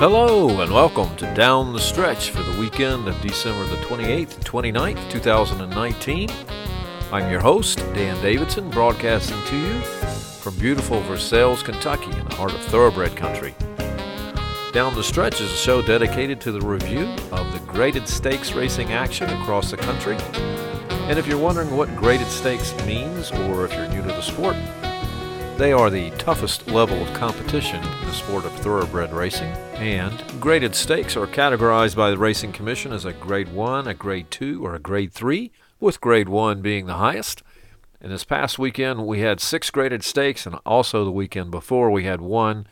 Hello and welcome to Down the Stretch for the weekend of December the 28th and 29th, 2019. I'm your host, Dan Davidson, broadcasting to you from beautiful Versailles, Kentucky, in the heart of thoroughbred country. Down the Stretch is a show dedicated to the review of the graded stakes racing action across the country. And if you're wondering what graded stakes means, or if you're new to the sport, they are the toughest level of competition in the sport of thoroughbred racing, and graded stakes are categorized by the Racing Commission as a Grade 1, a Grade 2, or a Grade 3, with Grade 1 being the highest. And this past weekend, we had six graded stakes, and also the weekend before, we had one.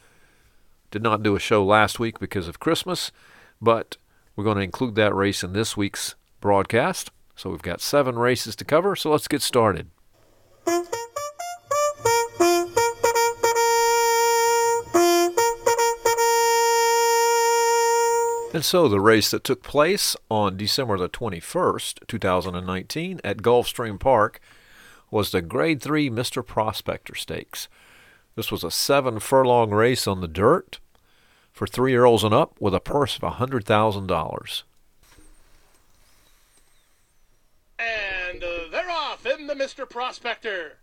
Did not do a show last week because of Christmas, but we're going to include that race in this week's broadcast. So we've got seven races to cover, so let's get started. And so the race that took place on December the 21st, 2019, at Gulfstream Park was the Grade 3 Mr. Prospector Stakes. This was a seven furlong race on the dirt for three year olds and up with a purse of $100,000. And uh, they're off in the Mr. Prospector.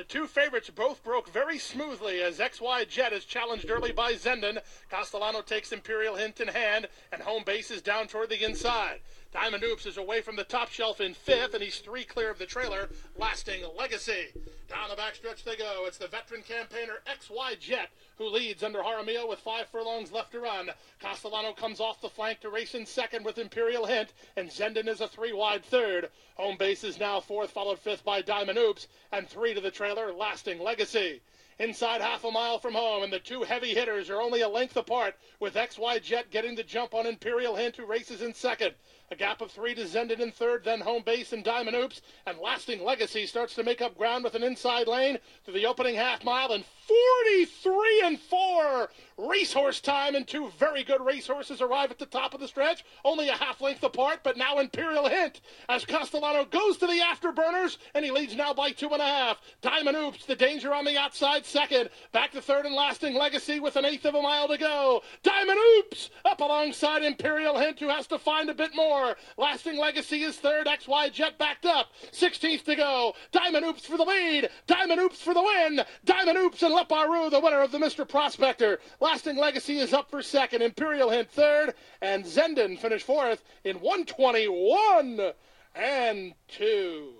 The two favorites both broke very smoothly as XY Jet is challenged early by Zenden. Castellano takes Imperial Hint in hand, and home base is down toward the inside. Diamond Oops is away from the top shelf in fifth, and he's three clear of the trailer. Lasting Legacy. Down the backstretch they go. It's the veteran campaigner XY Jet who leads under Jaramillo with five furlongs left to run. Castellano comes off the flank to race in second with Imperial Hint, and Zenden is a three wide third. Home base is now fourth, followed fifth by Diamond Oops, and three to the trailer, Lasting Legacy inside half a mile from home, and the two heavy hitters are only a length apart, with XY Jet getting the jump on Imperial Hint, who races in second. A gap of three to Zenden in third, then home base and Diamond Oops, and Lasting Legacy starts to make up ground with an inside lane to the opening half mile, and 43 and 4 racehorse time, and two very good racehorses arrive at the top of the stretch, only a half length apart, but now Imperial Hint as Castellano goes to the afterburners, and he leads now by two and a half. Diamond Oops, the danger on the outside second, back to third and Lasting Legacy with an eighth of a mile to go. Diamond Oops up alongside Imperial Hint, who has to find a bit more. Lasting Legacy is third, XY Jet backed up, 16th to go. Diamond Oops for the lead, Diamond Oops for the win, Diamond Oops and Leparoux, the winner of the Mr. Prospector. Lasting Legacy is up for second, Imperial Hint third, and Zenden finished fourth in 121 and 2.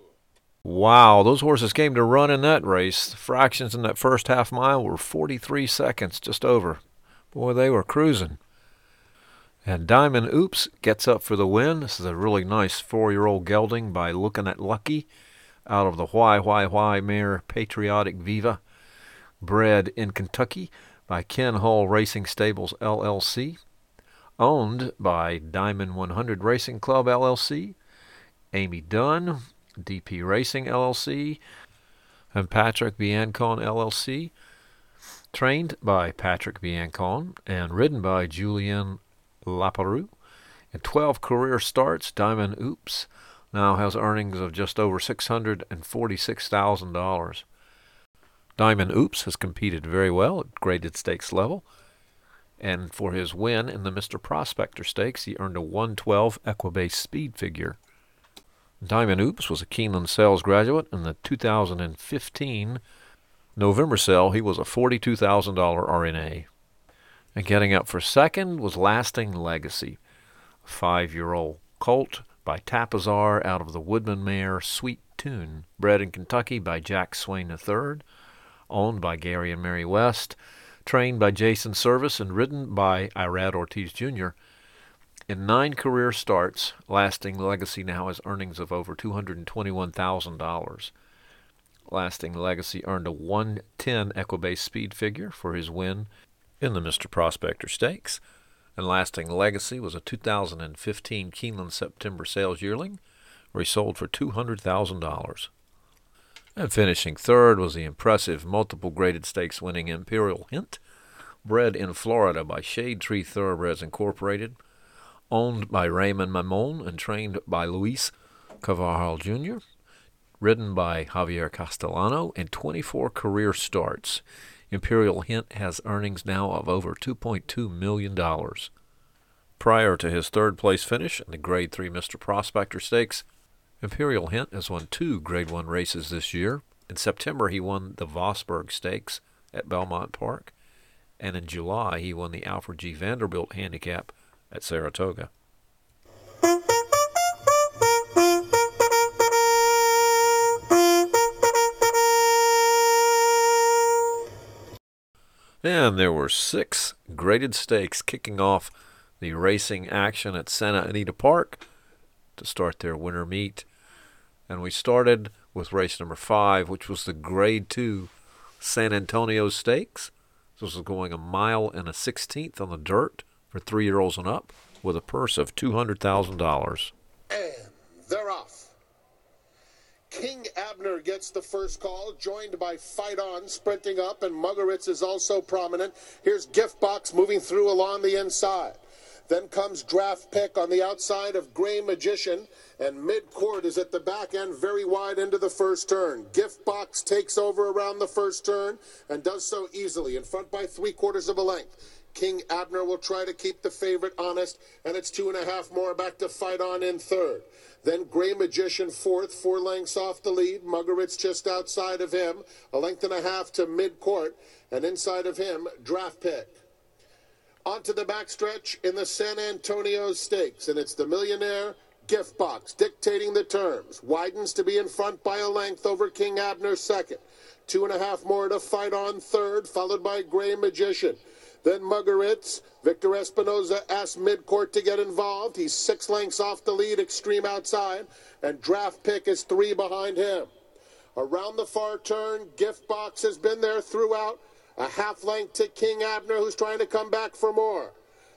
Wow, those horses came to run in that race. The fractions in that first half mile were 43 seconds, just over. Boy, they were cruising. And Diamond Oops gets up for the win. This is a really nice four year old gelding by Looking at Lucky out of the Why, Why, Why mare Patriotic Viva, bred in Kentucky by Ken Hall Racing Stables LLC, owned by Diamond 100 Racing Club LLC, Amy Dunn, DP Racing LLC, and Patrick Biancone LLC, trained by Patrick Biancone and ridden by Julien Leparoux. In 12 career starts, Diamond Oops now has earnings of just over $646,000. Diamond Oops has competed very well at graded stakes level, and for his win in the Mr. Prospector Stakes, he earned a 112 Equibase speed figure. Diamond Oops was a Keeneland Sales graduate in the 2015 November sale. He was a $42,000 RNA. And getting up for second was Lasting Legacy, a five year old colt by Tapizar out of the Woodman mare Sweet Tune, bred in Kentucky by Jack Swain III, owned by Gary and Mary West, trained by Jason Servis, and ridden by Irad Ortiz Jr. In nine career starts, Lasting Legacy now has earnings of over $221,000. Lasting Legacy earned a 110 Equibase speed figure for his win in the Mr. Prospector Stakes, and Lasting Legacy was a 2015 Keeneland September sales yearling, where he sold for $200,000. And finishing third was the impressive multiple graded stakes winning Imperial Hint, bred in Florida by Shade Tree Thoroughbreds Incorporated, owned by Raymond Mamone and trained by Luis Carvajal Jr., ridden by Javier Castellano in 24 career starts. Imperial Hint has earnings now of over $2.2 million. Prior to his third place finish in the Grade 3 Mr. Prospector Stakes, Imperial Hint has won two Grade 1 races this year. In September, he won the Vosburgh Stakes at Belmont Park, and in July, he won the Alfred G. Vanderbilt Handicap at Saratoga. And there were six graded stakes kicking off the racing action at Santa Anita Park to start their winter meet. And we started with race number five, which was the grade two San Antonio Stakes. This was going a mile and a sixteenth on the dirt for three year olds and up with a purse of $200,000. And they're off. King Abner gets the first call, joined by Fight On sprinting up, and Muggeritz is also prominent. Here's Gift Box moving through along the inside. Then comes Draft Pick on the outside of Gray Magician, and Mid Court is at the back end very wide into the first turn. Gift Box takes over around the first turn and does so easily, in front by three quarters of a length. King Abner will try to keep the favorite honest, and it's two and a half more back to fight on in third. Then Gray Magician fourth, four lengths off the lead. Muggeritz just outside of him, a length and a half to mid court, and inside of him, Draft Pick. Onto the backstretch in the San Antonio Stakes, and it's the Millionaire Gift Box dictating the terms. Widens to be in front by a length over King Abner second. Two and a half more to fight on third, followed by Gray Magician. Then Muggeritz. Victor Espinoza asks midcourt to get involved. He's six lengths off the lead, extreme outside, and draft pick is three behind him. Around the far turn, gift box has been there throughout. A half length to King Abner, who's trying to come back for more.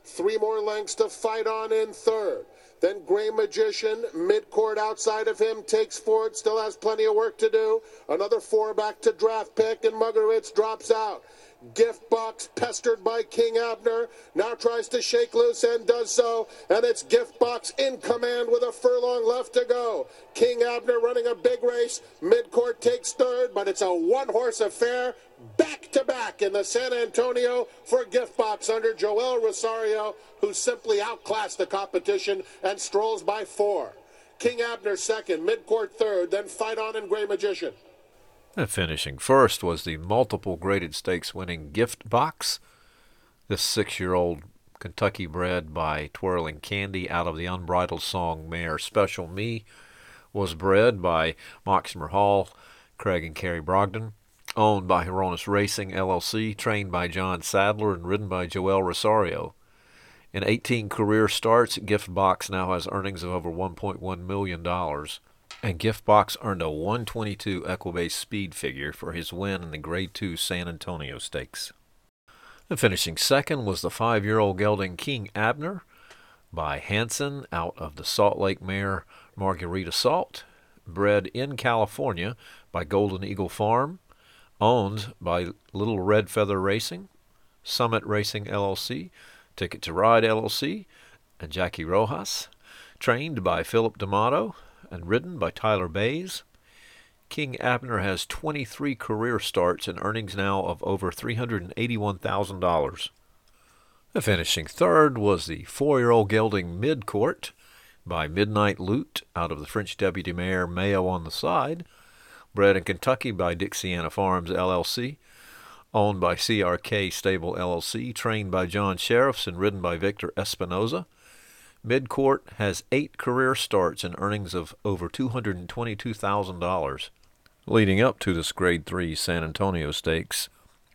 Three more lengths to fight on in third. Then Gray Magician, midcourt outside of him, takes forward, still has plenty of work to do. Another four back to draft pick, and Muggeritz drops out. Gift box pestered by King Abner now tries to shake loose and does so, and it's Gift box in command with a furlong left to go. King Abner running a big race. Midcourt takes third, but it's a one horse affair back to back in the San Antonio for Gift Box under Joel Rosario, who simply outclassed the competition and strolls by four. King Abner second, midcourt third, then Fight On and Gray Magician. And finishing first was the multiple graded stakes winning Gift Box. This six year old Kentucky bred by Twirling Candy out of the Unbridled Song mare Special Me was bred by Moxmer Hall, Craig and Carrie Brogdon, owned by Hieronymus Racing LLC, trained by John Sadler, and ridden by Joel Rosario. In 18 career starts, Gift Box now has earnings of over $1.1 million and Giftbox earned a 122 Equibase speed figure for his win in the Grade 2 San Antonio Stakes. And finishing second was the five-year-old gelding King Abner by Hanson out of the Salt Lake mare Margarita Salt, bred in California by Golden Eagle Farm, owned by Little Red Feather Racing, Summit Racing LLC, Ticket to Ride LLC, and Jackie Rojas, trained by Philip D'Amato, and ridden by Tyler Baze. King Abner has 23 career starts and earnings now of over $381,000. The finishing third was the four-year-old gelding Midcourt by Midnight Lute out of the French deputy Mayor Mayo on the Side, bred in Kentucky by Dixiana Farms LLC, owned by CRK Stable LLC, trained by John Shirreffs and ridden by Victor Espinoza. Midcourt has eight career starts and earnings of over $222,000. Leading up to this Grade 3 San Antonio Stakes,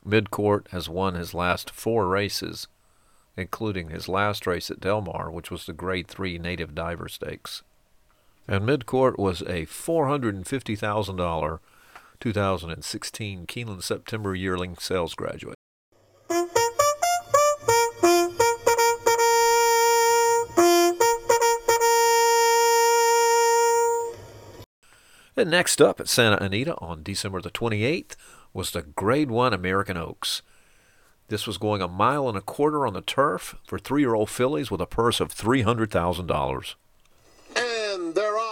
Midcourt has won his last four races, including his last race at Del Mar, which was the Grade 3 Native Diver Stakes. And Midcourt was a $450,000 2016 Keeneland September yearling sales graduate. And next up at Santa Anita on December the 28th was the Grade 1 American Oaks. This was going a mile and a quarter on the turf for three year old fillies with a purse of $300,000.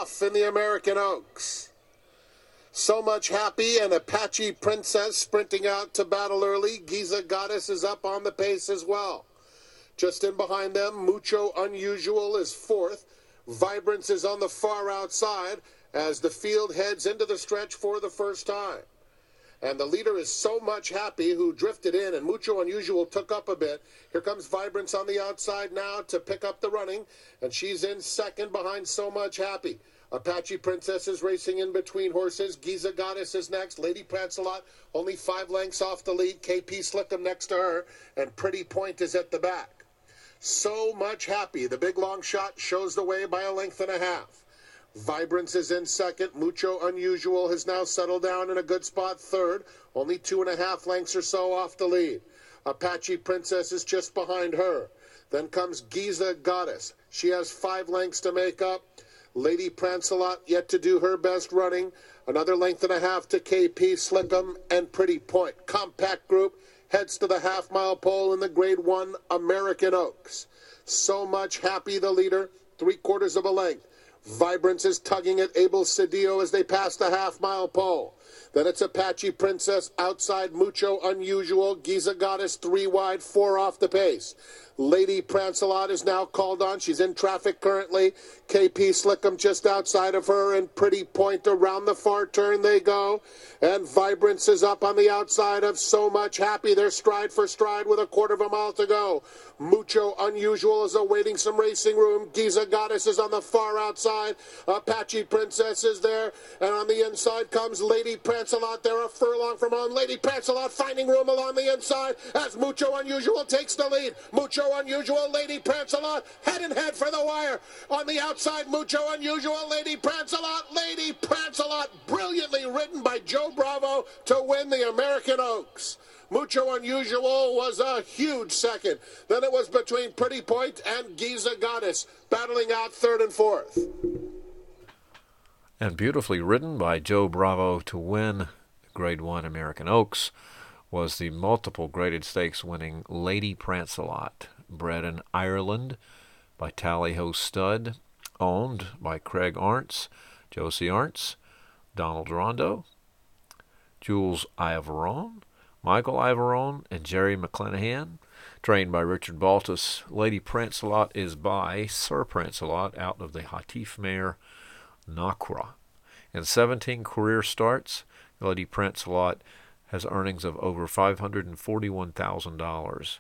Off in the American Oaks. So much happy and Apache Princess sprinting out to battle early. Giza Goddess is up on the pace as well. Just in behind them, Mucho Unusual is fourth. Vibrance is on the far outside as the field heads into the stretch for the first time. And the leader is so much happy who drifted in and Mucho Unusual took up a bit. Here comes Vibrance on the outside now to pick up the running. And she's in second behind So Much Happy. Apache Princess is racing in between horses. Giza Goddess is next. Lady Prancelot only five lengths off the lead. KP Slickum next to her. And Pretty Point is at the back. So much happy. The big long shot shows the way by a length and a half. Vibrance is in second. Mucho Unusual has now settled down in a good spot third. Only two and a half lengths or so off the lead. Apache Princess is just behind her. Then comes Giza Goddess. She has five lengths to make up. Lady Prancelot yet to do her best running. Another length and a half to KP Slickum and Pretty Point. Compact group heads to the half mile pole in the grade one American Oaks. So much happy the leader, three quarters of a length. Vibrance is tugging at Abel Cedillo as they pass the half mile pole. Then it's Apache Princess outside Mucho Unusual. Giza Goddess three wide, four off the pace. Lady Prancelot is now called on. She's in traffic currently. KP Slickum just outside of her and Pretty Point around the far turn they go. And Vibrance is up on the outside of So Much Happy. They're stride for stride with a quarter of a mile to go. Mucho Unusual is awaiting some racing room. Giza Goddess is on the far outside. Apache Princess is there. And on the inside comes Lady Prancelot. They're a furlong from home. Lady Prancelot finding room along the inside as Mucho Unusual takes the lead. Mucho Unusual, Lady Prancelot, head and head for the wire. On the outside, Mucho Unusual, Lady Prancelot, Lady Prancelot, brilliantly written by Joe Bravo to win the American Oaks. Mucho Unusual was a huge second. Then it was between Pretty Point and Giza Goddess, battling out third and fourth. And beautifully ridden by Joe Bravo to win Grade 1 American Oaks was the multiple graded stakes winning Lady Prancelot bred in Ireland by Tally Ho Stud, owned by Craig Arntz, Josie Arntz, Donald Rondo, Jules Iveron, Michael Iveron, and Jerry McClanahan. Trained by Richard Baltas, Lady Prancelot is by Sir Prancelot out of the Hatif mare Nakra. In 17 career starts, Lady Prancelot has earnings of over $541,000.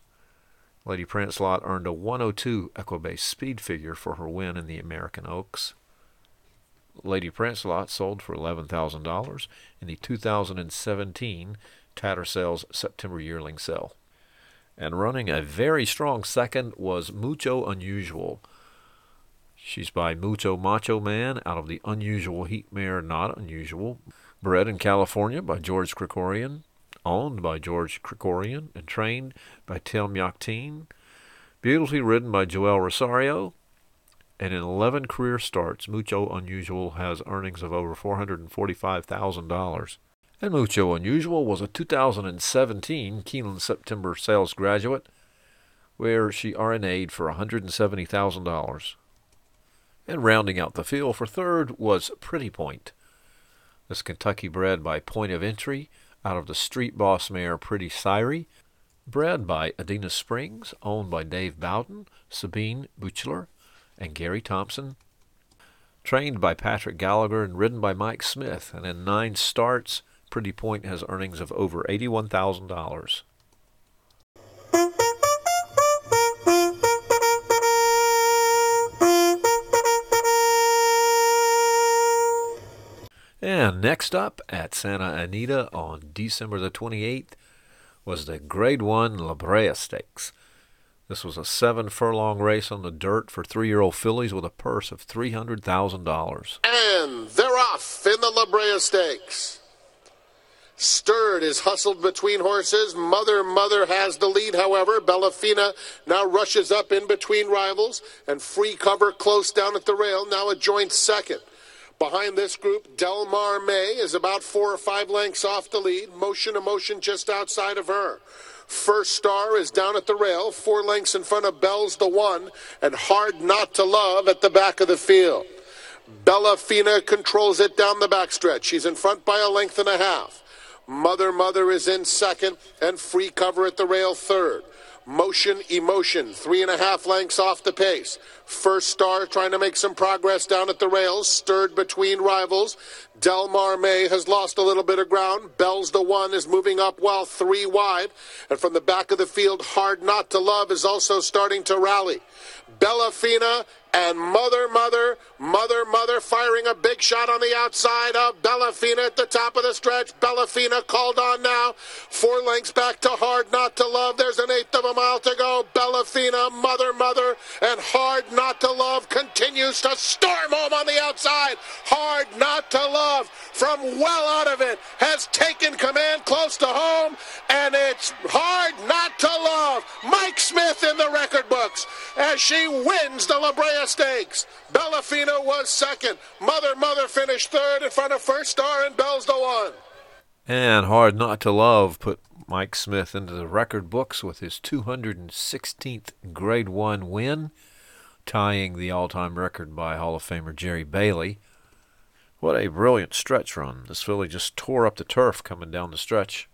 Lady Prancelot earned a 102 Equibase speed figure for her win in the American Oaks. Lady Prancelot sold for $11,000 in the 2017 Tattersall's September yearling sale. And running a very strong second was Mucho Unusual. She's by Mucho Macho Man out of the Unusual Heat Mare Not Unusual. Bred in California by George Krikorian owned by George Krikorian and trained by Tim Yakteen, beautifully ridden by Joel Rosario, and in 11 career starts, Mucho Unusual has earnings of over $445,000. And Mucho Unusual was a 2017 Keeneland September sales graduate, where she RNA'd for $170,000. And rounding out the field for third was Pretty Point. This Kentucky bred by Point of Entry out of the Street Boss mare Pretty Syrie, bred by Adena Springs, owned by Dave Bowden, Sabine Buchler, and Gary Thompson. Trained by Patrick Gallagher and ridden by Mike Smith, and in nine starts, Pretty Point has earnings of over $81,000. And next up at Santa Anita on December the 28th was the Grade 1 La Brea Stakes. This was a seven furlong race on the dirt for three year old fillies with a purse of $300,000. And they're off in the La Brea Stakes. Stirred is hustled between horses. Mother Mother has the lead, however. Bellafina now rushes up in between rivals, and free cover close down at the rail, now a joint second. Behind this group, Delmar May is about four or five lengths off the lead. Motion Emotion just outside of her. First Star is down at the rail, four lengths in front of Bell's the one, and Hard Not to Love at the back of the field. Bella Fina controls it down the backstretch. She's in front by a length and a half. Mother Mother is in second, and Free Cover at the rail third. Motion Emotion, three and a half lengths off the pace. First Star trying to make some progress down at the rails, stirred between rivals. Delmar May has lost a little bit of ground. Bell's the one is moving up while three wide. And from the back of the field, Hard Not to Love is also starting to rally. Bella Fina and Mother Mother, Mother Mother firing a big shot on the outside of Bellafina at the top of the stretch. Bellafina called on now. Four lengths back to Hard Not to Love. There's an eighth of a mile to go. Bellafina, Mother Mother, and Hard Not to Love continues to storm home on the outside. Hard Not to Love from well out of it has taken command close to home, and it's Hard Not to Love. Mike Smith in the record books as she wins the La Brea Stakes. Bellafina was second. Mother Mother finished third in front of First Star and Bell's the one. And Hard Not to Love put Mike Smith into the record books with his 216th Grade 1 win, tying the all time record by Hall of Famer Jerry Bailey. What a brilliant stretch run. This filly just tore up the turf coming down the stretch.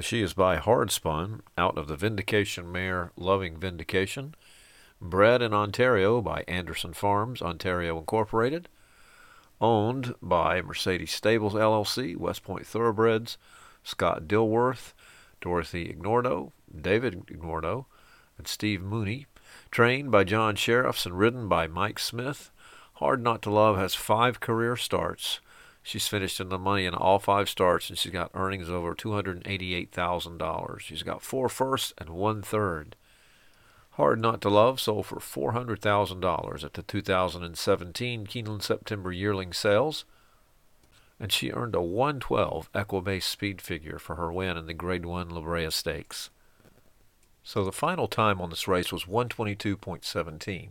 She is by Hardspun out of the Vindication mare Loving Vindication, bred in Ontario by Anderson Farms, Ontario Incorporated, owned by Mercedes Stables LLC, West Point Thoroughbreds, Scott Dilworth, Dorothy Ingordo, David Ingordo, and Steve Mooney, trained by John Shirreffs and ridden by Mike Smith. Hard Not to Love has five career starts. She's finished in the money in all five starts, and she's got earnings over $288,000. She's got four firsts and one third. Hard Not to Love sold for $400,000 at the 2017 Keeneland September yearling sales, and she earned a 112 Equibase speed figure for her win in the Grade 1 La Brea Stakes. So the final time on this race was 122.17.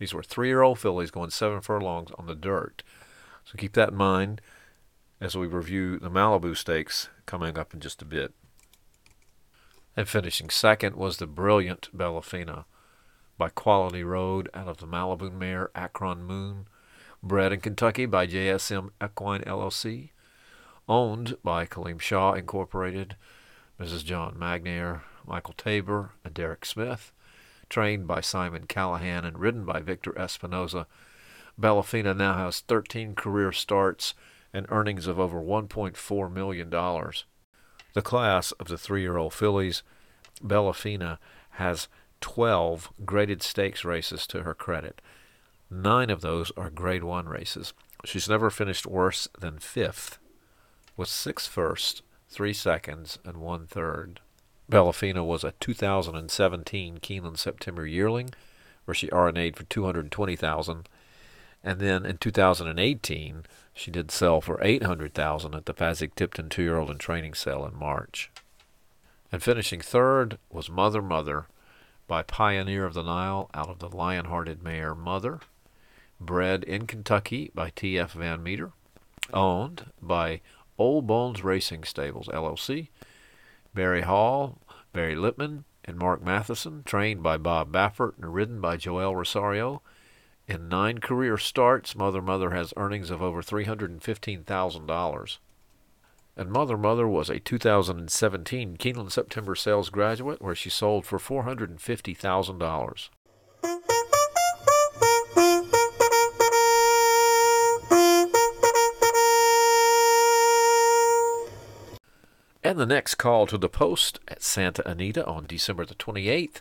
These were three-year-old fillies going seven furlongs on the dirt. So keep that in mind as we review the Malibu Stakes coming up in just a bit. And finishing second was the brilliant Bellafina by Quality Road out of the Malibu mare Akron Moon, bred in Kentucky by JSM Equine LLC, owned by Kaleem Shah Incorporated, Mrs. John Magnier, Michael Tabor, and Derek Smith, trained by Simon Callaghan and ridden by Victor Espinoza. Bellafina now has 13 career starts and earnings of over $1.4 million. The class of the three year old fillies, Bellafina, has 12 graded stakes races to her credit. Nine of those are grade one races. She's never finished worse than fifth, with six firsts, three seconds, and one third. Bellafina was a 2017 Keeneland September yearling, where she RNA'd for 220000 and then in 2018, she did sell for 800000 at the Fasig-Tipton two-year-old and training sale in March. And finishing third was Mother Mother by Pioneer of the Nile out of the lion-hearted mare Mother, bred in Kentucky by T.F. Van Meter, owned by Old Bones Racing Stables, LLC, Barry Hall, Barry Lipman, and Mark Matheson, trained by Bob Baffert and ridden by Joel Rosario. In nine career starts, Mother Mother has earnings of over $315,000. And Mother Mother was a 2017 Keeneland September sales graduate where she sold for $450,000. And the next call to the post at Santa Anita on December the 28th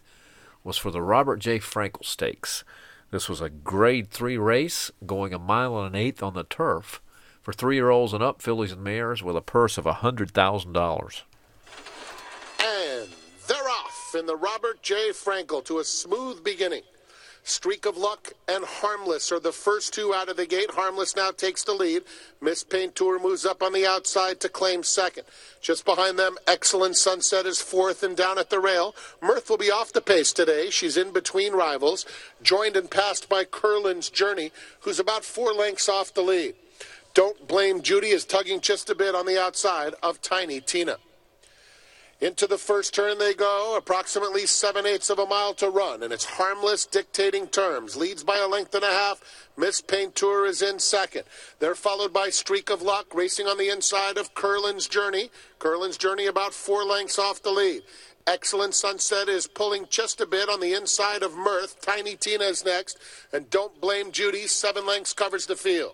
was for the Robert J. Frankel Stakes. This was a grade three race going a mile and an eighth on the turf for three year olds and up, fillies and mares, with a purse of $100,000. And they're off in the Robert J. Frankel to a smooth beginning. Streak of Luck and Harmless are the first two out of the gate. Harmless now takes the lead. Miss Paintour moves up on the outside to claim second. Just behind them, Excellent Sunset is fourth and down at the rail. Mirth will be off the pace today. She's in between rivals, joined and passed by Curlin's Journey, who's about four lengths off the lead. Don't Blame Judy is tugging just a bit on the outside of Tiny Tina. Into the first turn they go, approximately seven eighths of a mile to run, and it's harmless dictating terms. Leads by a length and a half. Miss Paintour is in second. They're followed by Streak of Luck, racing on the inside of Curlin's Journey. Curlin's Journey about four lengths off the lead. Excellent Sunset is pulling just a bit on the inside of Mirth. Tiny Tina is next. And Don't Blame Judy, seven lengths covers the field.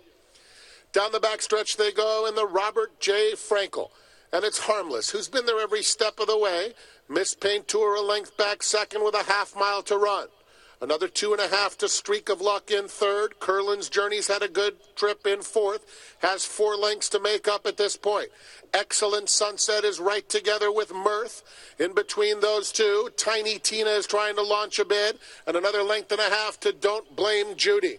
Down the backstretch they go in the Robert J. Frankel and it's harmless. Who's been there every step of the way? Miss a length back second with a half mile to run. Another two and a half to Streak of Luck in third. Curlin's Journey's had a good trip in fourth. Has four lengths to make up at this point. Excellent Sunset is right together with Mirth. In between those two, Tiny Tina is trying to launch a bid. And another length and a half to Don't Blame Judy.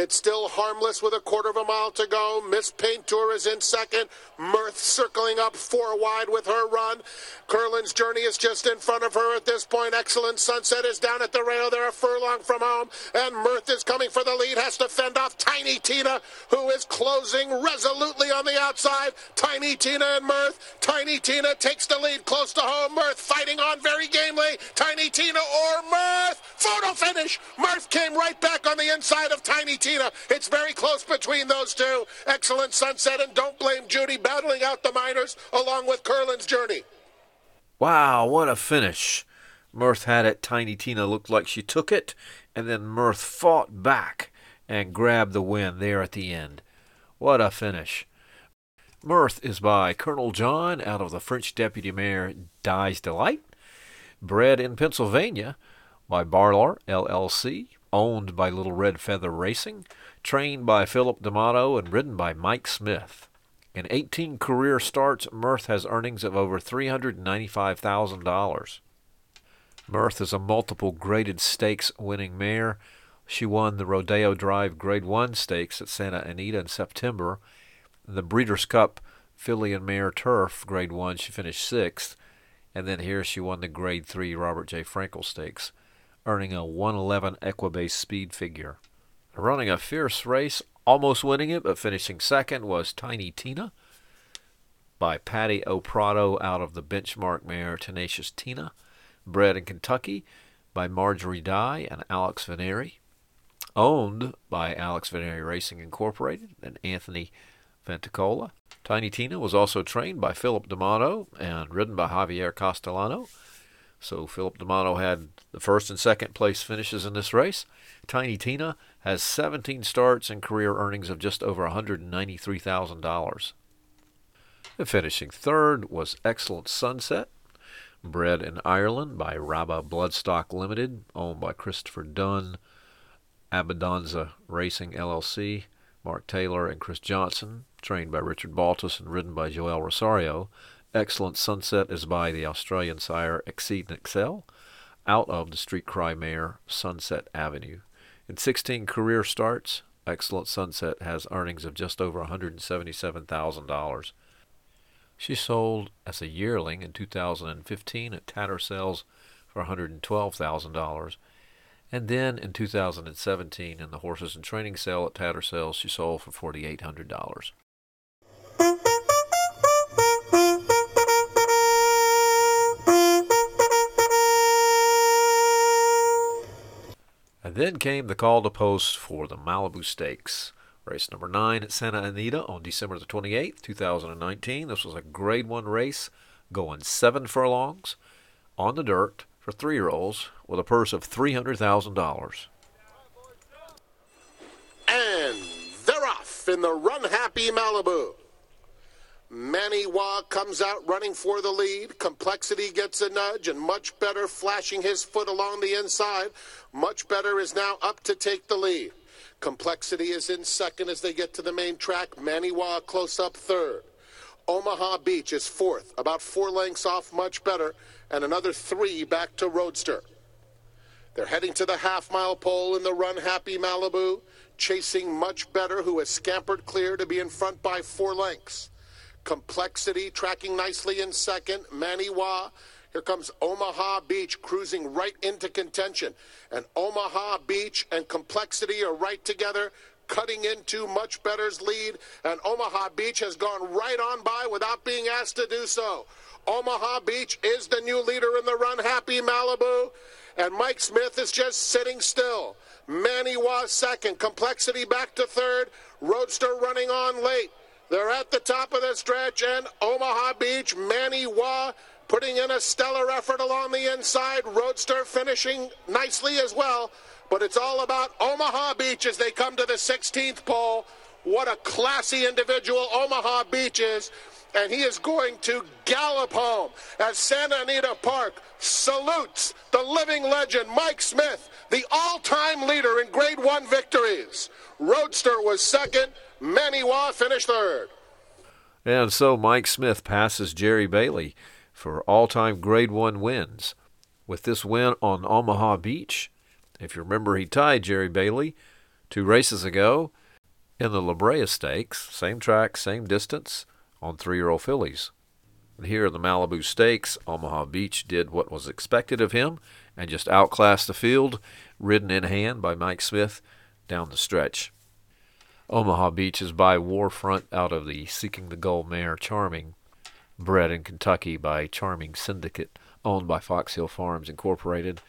It's still harmless with a quarter of a mile to go. Miss Paintour is in second. Mirth circling up four wide with her run. Curlin's Journey is just in front of her at this point. Excellent Sunset is down at the rail. They're a furlong from home. And Mirth is coming for the lead. Has to fend off Tiny Tina, who is closing resolutely on the outside. Tiny Tina and Mirth. Tiny Tina takes the lead close to home. Mirth fighting on very gamely. Tiny Tina or Mirth. Photo finish. Mirth came right back on the inside of Tiny Tina. It's very close between those two. Excellent Sunset and Don't Blame Judy battling out the minors along with Curlin's Journey. Wow, what a finish. Mirth had it. Tiny Tina looked like she took it, and then Mirth fought back and grabbed the win there at the end. What a finish. Mirth is by Colonel John out of the French deputy Mayor Dies Delight. Bred in Pennsylvania by Barlar LLC owned by Little Red Feather Racing, trained by Philip D'Amato, and ridden by Mike Smith. In 18 career starts, Mirth has earnings of over $395,000. Mirth is a multiple graded stakes winning mare. She won the Rodeo Drive Grade 1 stakes at Santa Anita in September. The Breeders' Cup Filly and Mare Turf Grade 1, she finished sixth. And then here she won the Grade 3 Robert J. Frankel Stakes earning a 111 Equibase speed figure. Running a fierce race, almost winning it, but finishing second was Tiny Tina by Paddy O'Prado out of the benchmark mare Tenacious Tina, bred in Kentucky by Marjorie Dye and Alex Veneri, owned by Alex Veneri Racing Incorporated and Anthony Venticola. Tiny Tina was also trained by Philip D'Amato and ridden by Javier Castellano. So Philip D'Amato had the first and second place finishes in this race. Tiny Tina has 17 starts and career earnings of just over $193,000. Finishing third was Excellent Sunset, bred in Ireland by Rabbah Bloodstock Limited, owned by Christopher Dunn, Abbondanza Racing LLC, Mark Taylor and Chris Johnson, trained by Richard Baltas and ridden by Joel Rosario. Excellent Sunset is by the Australian sire Exceed and Excel out of the Street Cry mare Sunset Avenue. In 16 career starts, Excellent Sunset has earnings of just over $177,000. She sold as a yearling in 2015 at Tattersall's for $112,000. And then in 2017, in the horses and training sale at Tattersall's, she sold for $4,800. And then came the call to post for the Malibu Stakes. Race number nine at Santa Anita on December the 28th, 2019. This was a grade one race going seven furlongs on the dirt for three year olds with a purse of $300,000. And they're off in the Run Happy Malibu. Manny Wah comes out running for the lead. Complexity gets a nudge, and much better flashing his foot along the inside. Much better is now up to take the lead. Complexity is in second as they get to the main track. Manny Wah close up third. Omaha Beach is fourth, about four lengths off, much better, and another three back to Roadster. They're heading to the half mile pole in the Run Happy Malibu, chasing much better, who has scampered clear to be in front by four lengths. Complexity tracking nicely in second. Manny Wah. Here comes Omaha Beach cruising right into contention. And Omaha Beach and Complexity are right together, cutting into Much Better's lead. And Omaha Beach has gone right on by without being asked to do so. Omaha Beach is the new leader in the run. Happy Malibu. And Mike Smith is just sitting still. Manny was second. Complexity back to third. Roadster running on late. They're at the top of the stretch, and Omaha Beach, Manny Wah putting in a stellar effort along the inside. Roadster finishing nicely as well. But it's all about Omaha Beach as they come to the 16th pole. What a classy individual Omaha Beach is. And he is going to gallop home as Santa Anita Park salutes the living legend, Mike Smith, the all time leader in grade one victories. Roadster was second, Manny Wah finished third. And so Mike Smith passes Jerry Bailey for all time grade one wins. With this win on Omaha Beach, if you remember, he tied Jerry Bailey two races ago in the La Brea Stakes, same track, same distance, on three year old fillies. And here in the Malibu Stakes, Omaha Beach did what was expected of him and just outclassed the field, ridden in hand by Mike Smith down the stretch. Omaha Beach is by Warfront out of the Seeking the Gold mare Charming, bred in Kentucky by Charming Syndicate, owned by Fox Hill Farms Incorporated,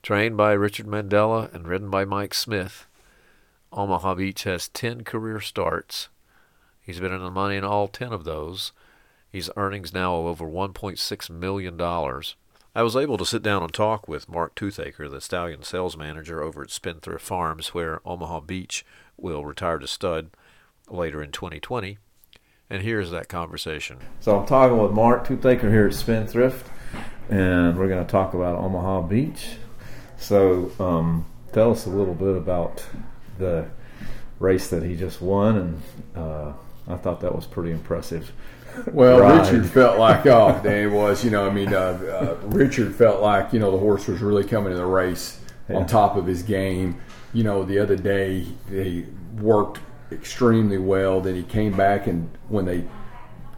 trained by Richard Mandella and ridden by Mike Smith. Omaha Beach has 10 career starts. He's been in the money in all 10 of those. His earnings now over $1.6 million. I was able to sit down and talk with Mark Toothaker, the stallion sales manager over at Spendthrift Farms, where Omaha Beach will retire to stud later in 2020. And here's that conversation. So I'm talking with Mark Toothaker here at Spendthrift, and we're going to talk about Omaha Beach. So um, tell us a little bit about the race that he just won, and uh, I thought that was pretty impressive. Well, ride. Richard felt like, oh, it was, you know, I mean, uh, uh, Richard felt like, you know, the horse was really coming to the race Yeah. on top of his game. You know, the other day he worked extremely well. Then he came back, and when they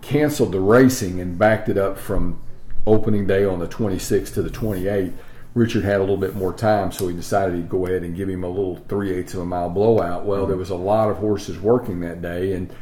canceled the racing and backed it up from opening day on the 26th to the 28th, Richard had a little bit more time, so he decided he'd go ahead and give him a little three eighths of a mile blowout. Well, there was a lot of horses working that day, and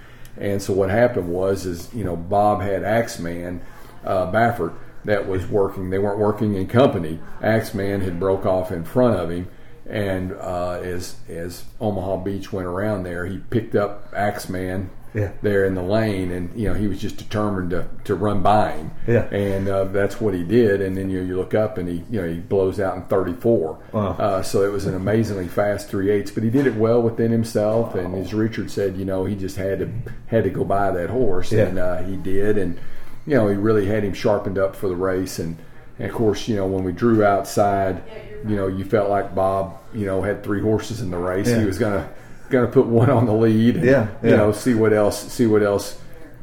and so what happened was is you know Bob had Axeman uh, Baffert that was working. They weren't working in company. Axeman had broke off in front of him, and uh, as as Omaha Beach went around there, he picked up Axeman Yeah. there in the lane, and you know he was just determined to, to run by him. Yeah. and uh, that's what he did. And then you you look up and he you know he blows out in 34. Wow. Uh, so it was an amazingly fast three eighths, but he did it well within himself. And as Richard said, you know he just had to had to go by that horse, Yeah. and uh, he did. And you know he really had him sharpened up for the race. And, and of course, you know when we drew outside, you know you felt like Bob, you know had three horses in the race. Yeah. He was gonna gonna put one on the lead. and, Yeah, you know see what else see what else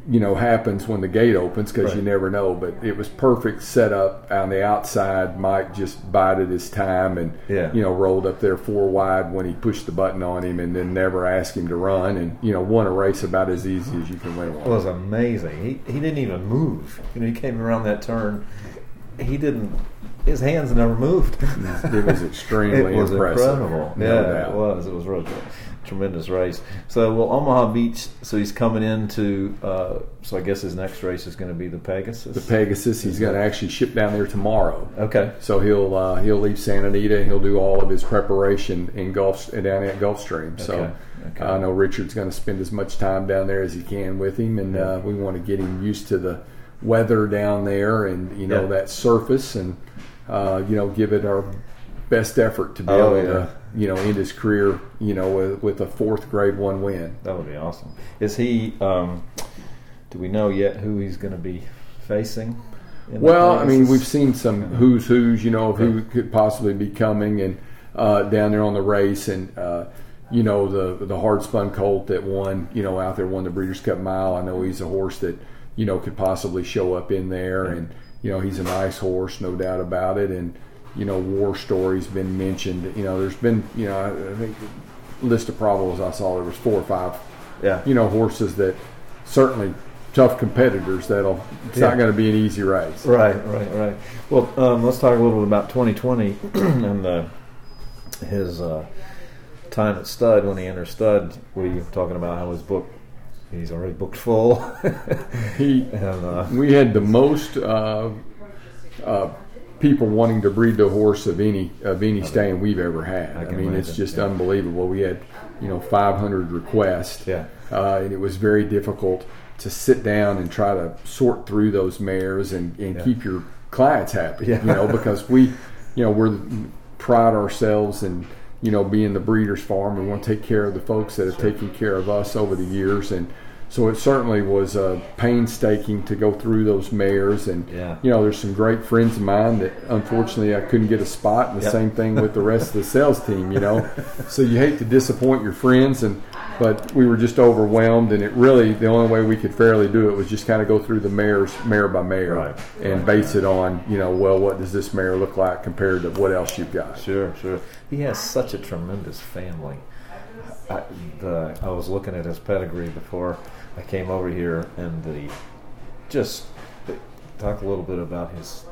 you know happens when the gate opens because you never know. But it was perfect setup on the outside. Mike just bided his time and Yeah. you know rolled up there four wide when he pushed the button on him, and then never asked him to run, and you know won a race about as easy as you can win one. It was amazing. He he didn't even move. You know, he came around that turn. He didn't. His hands never moved. It was extremely it was impressive. incredible. No yeah, doubt. it was. It was really good. Tremendous race. So, well, Omaha Beach. So he's coming into. Uh, so I guess his next race is going to be the Pegasus. The Pegasus. He's going to actually ship down there tomorrow. Okay. So he'll uh, he'll leave Santa Anita and he'll do all of his preparation in Gulf down at Gulfstream. So Okay, okay. I know Richard's going to spend as much time down there as he can with him, and uh, we want to get him used to the weather down there and you know Yeah. that surface, and uh, you know give it our best effort to be Oh, able yeah. to you know end his career you know with, with a fourth grade one win. That would be awesome. Is he? Um, do we know yet who he's going to be facing? Well, I mean, we've seen some who's who's, you know, of who could possibly be coming and uh, down there on the race, and uh, you know the the hard spun colt that won, you know, out there won the Breeders' Cup Mile. I know he's a horse that you know could possibly show up in there, and you know he's a nice horse, no doubt about it. And you know, War Story's been mentioned. You know, there's been, you know, I, think list of problems I saw there was four or five Yeah. you know, horses that certainly tough competitors. That'll it's Yeah. not going to be an easy race. Right, right, right. Well, um, let's talk a little bit about 2020 and uh, his uh, time at Stud when he entered Stud. We were talking about how his book, he's already booked full. He, and uh, we had the most uh, uh, people wanting to breed the horse of any of any stand we've ever had. I, can mean, it's just yeah. unbelievable. We had you know 500 requests, Yeah. uh, and it was very difficult to sit down and try to sort through those mares and, and Yeah. keep your clients happy. Yeah. You know, because we, you know, we're pride ourselves in you know being the breeders farm. We want to take care of the folks that have taken care of us over the years and. So it certainly was uh, painstaking to go through those mares, and Yeah. you know, there's some great friends of mine that unfortunately I couldn't get a spot, and the Yep. same thing with the rest of the sales team. You know, so you hate to disappoint your friends, and but we were just overwhelmed, and it really the only way we could fairly do it was just kind of go through the mares mare by mare Right. and base it on you know, well, what does this mare look like compared to what else you've got? Sure, sure. He has such a tremendous family. I, the, I was looking at his pedigree before I came over here, and the just talk a little bit about his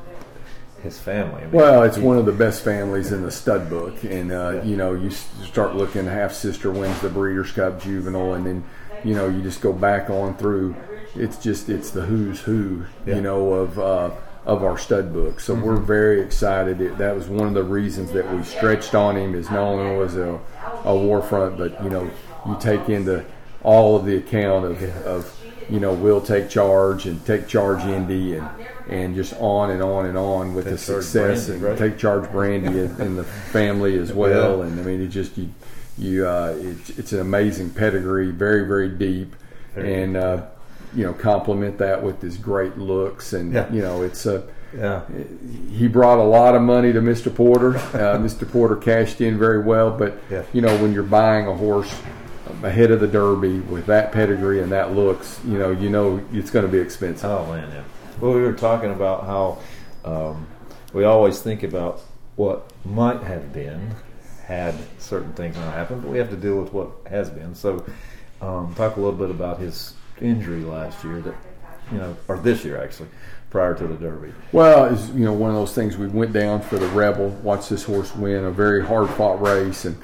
his family. I mean, Well, it's he- one of the best families in the stud book, and uh, you know, you start looking. Half sister wins the Breeders' Cup Juvenile, and then you know, you just go back on through. It's just it's the who's who, Yeah. you know, of uh, of our stud book. So we're very excited. It, that was one of the reasons that we stretched on him. Is not only was a a war front, but you know, you take into all of the account of, of you know, will take charge and take charge Indy and and just on and on and on with the Take charge success Brandy, and right? take charge Brandy and, and the family as well. Yeah. And I mean, it just you you uh, it's, it's an amazing pedigree, very very deep, Very and uh, you know complement that with his great looks and Yeah. you know it's a yeah, he brought a lot of money to Mr. Porter. Uh, Mr. Porter cashed in very well, but Yeah. you know when you're buying a horse ahead of the Derby with that pedigree and that looks, you know, you know it's going to be expensive. Oh man, yeah. Well, we were talking about how um, we always think about what might have been had certain things not happened, but we have to deal with what has been. So, um, talk a little bit about his injury last year that you know, or this year actually, prior to the Derby. Well, it's you know one of those things. We went down for the Rebel, watched this horse win a very hard fought race, and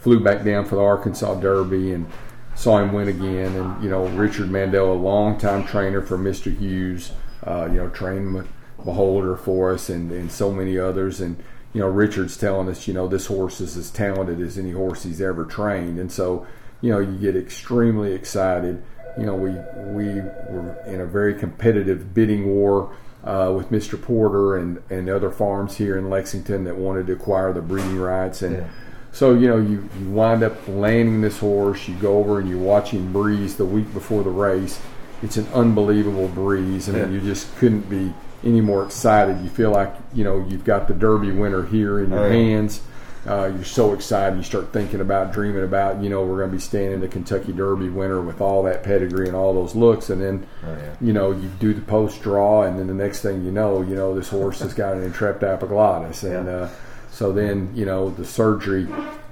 flew back down for the Arkansas Derby and saw him win again. And you know Richard Mandella, a longtime trainer for Mr. Hughes, uh, you know trained Beholder for us and, and so many others. And you know Richard's telling us, you know this horse is as talented as any horse he's ever trained. And so you know you get extremely excited you know, we we were in a very competitive bidding war uh, with Mr. Porter and, and other farms here in Lexington that wanted to acquire the breeding rights. And Yeah. So, you know, you, you wind up landing this horse, you go over and you watch him breeze the week before the race. It's an unbelievable breeze. and Yeah. you just couldn't be any more excited. You feel like, you know, you've got the Derby winner here in your Oh, yeah. hands. Uh, you're so excited. You start thinking about, dreaming about, you know, we're going to be standing the Kentucky Derby winner with all that pedigree and all those looks. And then, Oh, yeah. you know, you do the post draw, and then the next thing you know, you know, this horse has got an entrapped epiglottis. And Yeah. uh, so then, you know, the surgery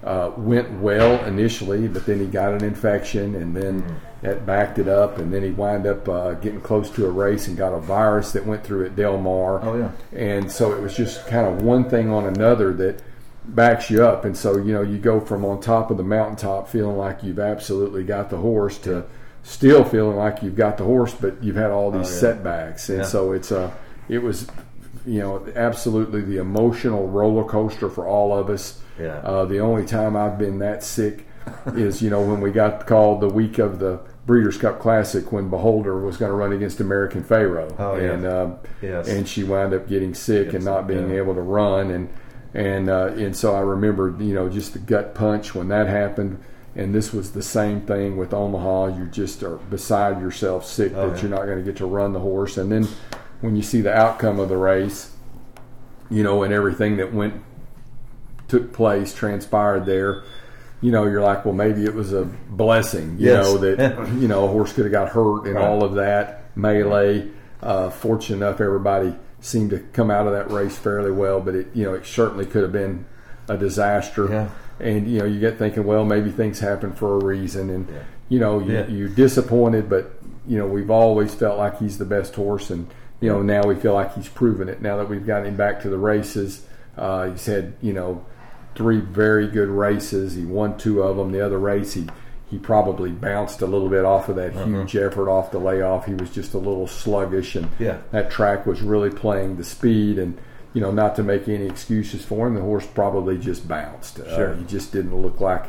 uh, went well initially, but then he got an infection, and then that backed it up. And then he wound up uh, getting close to a race and got a virus that went through at Del Mar. Oh, yeah. And so it was just kind of one thing on another that backs you up. And so, you know, you go from on top of the mountaintop feeling like you've absolutely got the horse to still feeling like you've got the horse, but you've had all these Oh, yeah. setbacks. And Yeah. so it's a, it was, you know, absolutely the emotional roller coaster for all of us. Yeah. Uh, the only time I've been that sick is, you know, when we got called the week of the Breeders' Cup Classic when Beholder was going to run against American Pharoah. Oh, yeah. And, um, Yes. and she wound up getting sick and not being yeah. able to run and and uh, and so I remember you know just the gut punch when that happened and this was the same thing with Omaha you just are beside yourself sick Oh, that yeah. you're not going to get to run the horse and then when you see the outcome of the race you know and everything that went took place transpired there you know you're like well maybe it was a blessing you Yes. know that you know a horse could have got hurt and Right. all of that melee uh, fortunate enough everybody seemed to come out of that race fairly well but it you know it certainly could have been a disaster Yeah. and you know you get thinking well maybe things happen for a reason and Yeah. you know you, Yeah. you're disappointed but you know we've always felt like he's the best horse and you know now we feel like he's proven it now that we've gotten him back to the races uh, he's had you know three very good races he won two of them the other race he he probably bounced a little bit off of that huge effort off the layoff. He was just a little sluggish, and Yeah. that track was really playing the speed. And you know, not to make any excuses for him, the horse probably just bounced. Sure. Uh, he just didn't look like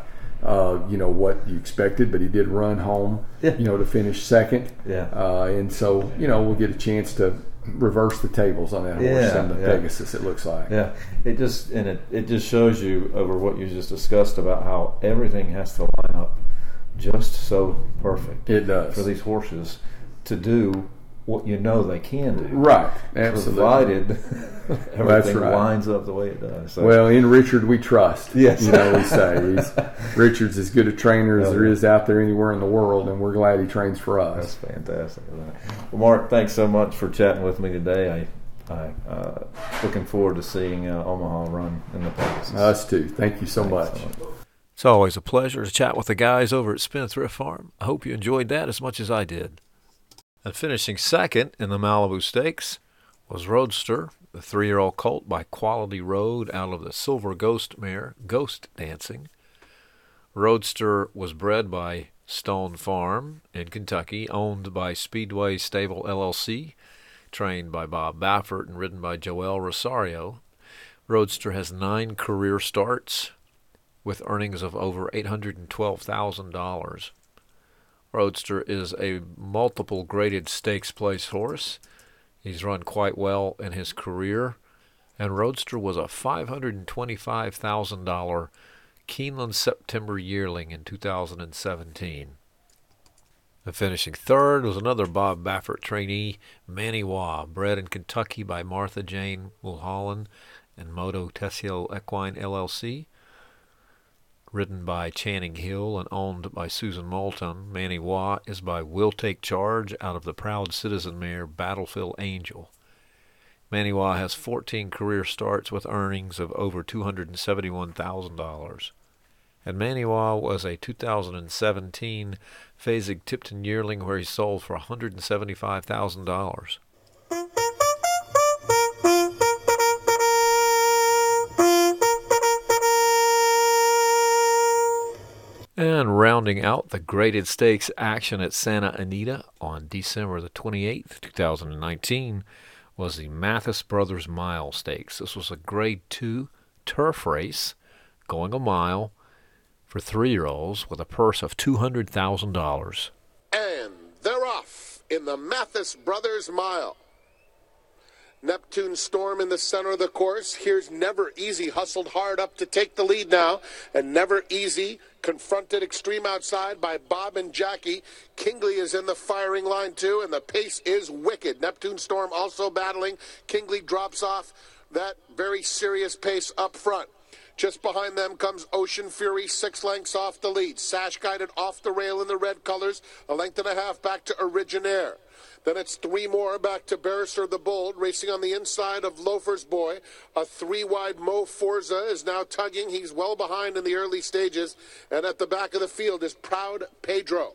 uh, you know what you expected, but he did run home. Yeah. You know, to finish second. Yeah. Uh, and so you know, we'll get a chance to reverse the tables on that horse Yeah, and the yeah. Pegasus. It looks like. Yeah, it just and it, it just shows you over what you just discussed about how everything has to line up just so perfect It does. for these horses to do what you know they can do, Right. Absolutely. provided everything right. lines up the way it does. So, Well, in Richard we trust. Yes. You know, we say he's, Richard's as good a trainer as Oh, there yeah. is out there anywhere in the world, and we're glad he trains for us. that's fantastic. Well, Mark, thanks so much for chatting with me today. I, I uh, looking forward to seeing uh, Omaha run in the Pegasus. Us too. Thank you so much. So much. It's always a pleasure to chat with the guys over at Spendthrift Farm. I hope you enjoyed that as much as I did. And finishing second in the Malibu Stakes was Roadster, the three year old colt by Quality Road out of the Silver Ghost mare, Ghost Dancing. Roadster was bred by Stone Farm in Kentucky, owned by Speedway Stable LLC, trained by Bob Baffert and ridden by Joel Rosario. Roadster has nine career starts with earnings of over $812,000. Roadster is a multiple graded stakes place horse. He's run quite well in his career, and Roadster was a $525,000 Keeneland September yearling in 2017. And finishing third was another Bob Baffert trainee, Manny Wah, bred in Kentucky by Martha Jane Mulholland and Moto Tessio Equine LLC ridden by Channing Hill and owned by Susan Moulton. Manny Wah is by Will Take Charge out of the Proud Citizen mare Battlefield Angel. Manny Wah has 14 career starts with earnings of over $271,000. And Manny Wah was a 2017 Fasig-Tipton yearling where he sold for $175,000. And rounding out the graded stakes action at Santa Anita on December the 28th, 2019, was the Mathis Brothers Mile Stakes. This was a grade 2 turf race going a mile for three year olds with a purse of $200,000. And they're off in the Mathis Brothers Mile. Neptune Storm in the center of the course. Here's Never Easy hustled hard up to take the lead now. And Never Easy confronted extreme outside by Bob and Jackie. Kingly is in the firing line too, and the pace is wicked. Neptune Storm also battling. Kingly drops off that very serious pace up front. Just behind them comes Ocean Fury, six lengths off the lead. Sash guided off the rail in the red colors, a length and a half back to Originaire. Then it's three more back to Barrister the Bold, racing on the inside of Loafer's Boy. A three wide Mo Forza is now tugging. He's well behind in the early stages. And at the back of the field is Proud Pedro.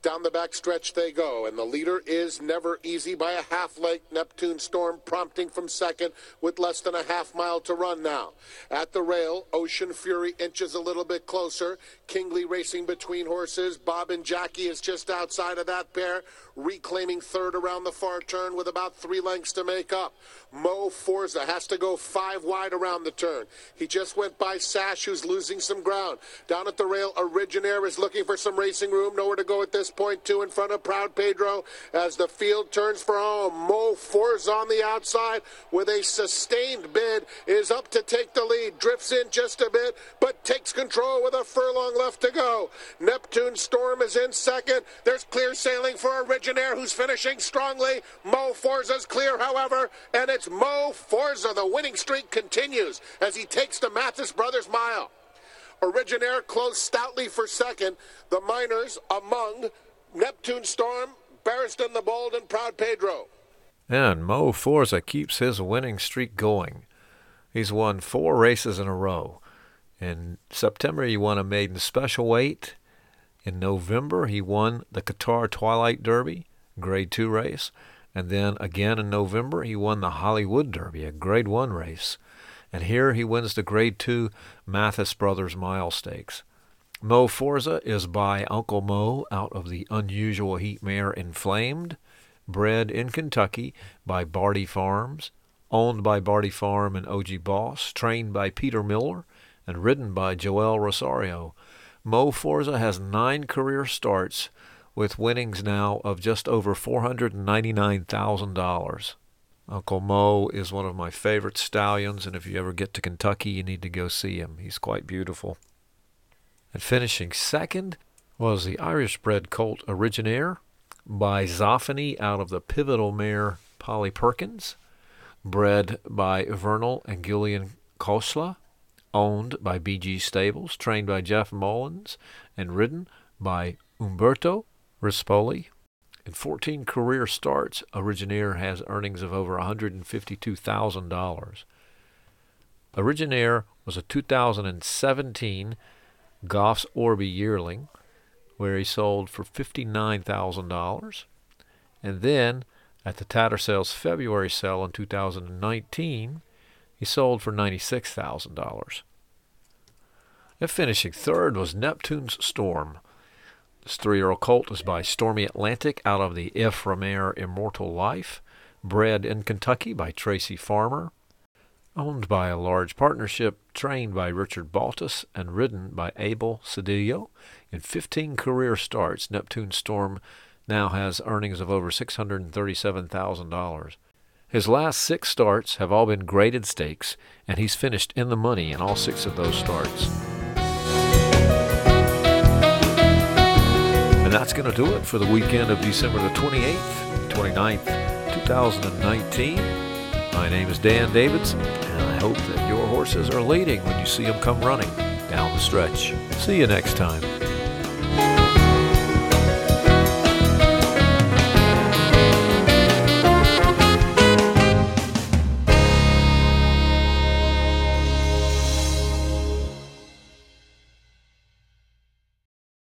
Down the back stretch they go, and the leader is never easy by a half length. Neptune Storm prompting from second with less than a half mile to run now. At the rail, Ocean Fury inches a little bit closer. Kingly racing between horses. Bob and Jackie is just outside of that pair, reclaiming third around the far turn with about three lengths to make up. Mo Forza has to go five wide around the turn. He just went by Sash, who's losing some ground. Down at the rail, Originaire is looking for some racing room. Nowhere to go at this point, two in front of Proud Pedro as the field turns for home. Mo Forza on the outside with a sustained bid is up to take the lead. Drifts in just a bit, but takes control with a furlong left to go. Neptune Storm is in second. There's clear sailing for Originaire, who's finishing strongly. Mo Forza's clear, however, and it's Mo Forza. The winning streak continues as he takes the Mathis Brothers mile. Originaire close stoutly for second. The minors among Neptune Storm, Barriston the Bold, and Proud Pedro. And Mo Forza keeps his winning streak going. He's won four races in a row. In September, he won a maiden special weight. In November, he won the Qatar Twilight Derby, grade two race. And then again in November, he won the Hollywood Derby, a grade one race. And here he wins the grade two Mathis Brothers Mile Stakes. Mo Forza is by Uncle Mo out of the unusual heat mare Inflamed, bred in Kentucky by Bardy Farms, owned by Bardy Farm and OG Boss, trained by Peter Miller, and ridden by Joel Rosario. Mo Forza has nine career starts with winnings now of just over $499,000. Uncle Mo is one of my favorite stallions, and if you ever get to Kentucky, you need to go see him. He's quite beautiful. And finishing second was the Irish bred colt Originaire by Zoffany out of the pivotal mare Polly Perkins, bred by Vernal and Gillian Kosla, owned by BG Stables, trained by Jeff Mullins, and ridden by Umberto Rispoli. In 14 career starts, Originaire has earnings of over $152,000. Originaire was a 2017 Goffs Orby yearling, where he sold for $59,000. And then at the Tattersalls February sale in 2019, he sold for $96,000. And finishing third was Neptune's Storm, three-year-old colt is by Stormy Atlantic out of the Ephraimere Immortal Life, bred in Kentucky by Tracy Farmer, owned by a large partnership, trained by Richard Baltas, and ridden by Abel Cedillo. In 15 career starts, Neptune Storm now has earnings of over $637,000. His last six starts have all been graded stakes, and he's finished in the money in all six of those starts. And that's going to do it for the weekend of December the 28th, 29th, 2019. My name is Dan Davidson, and I hope that your horses are leading when you see them come running down the stretch. See you next time.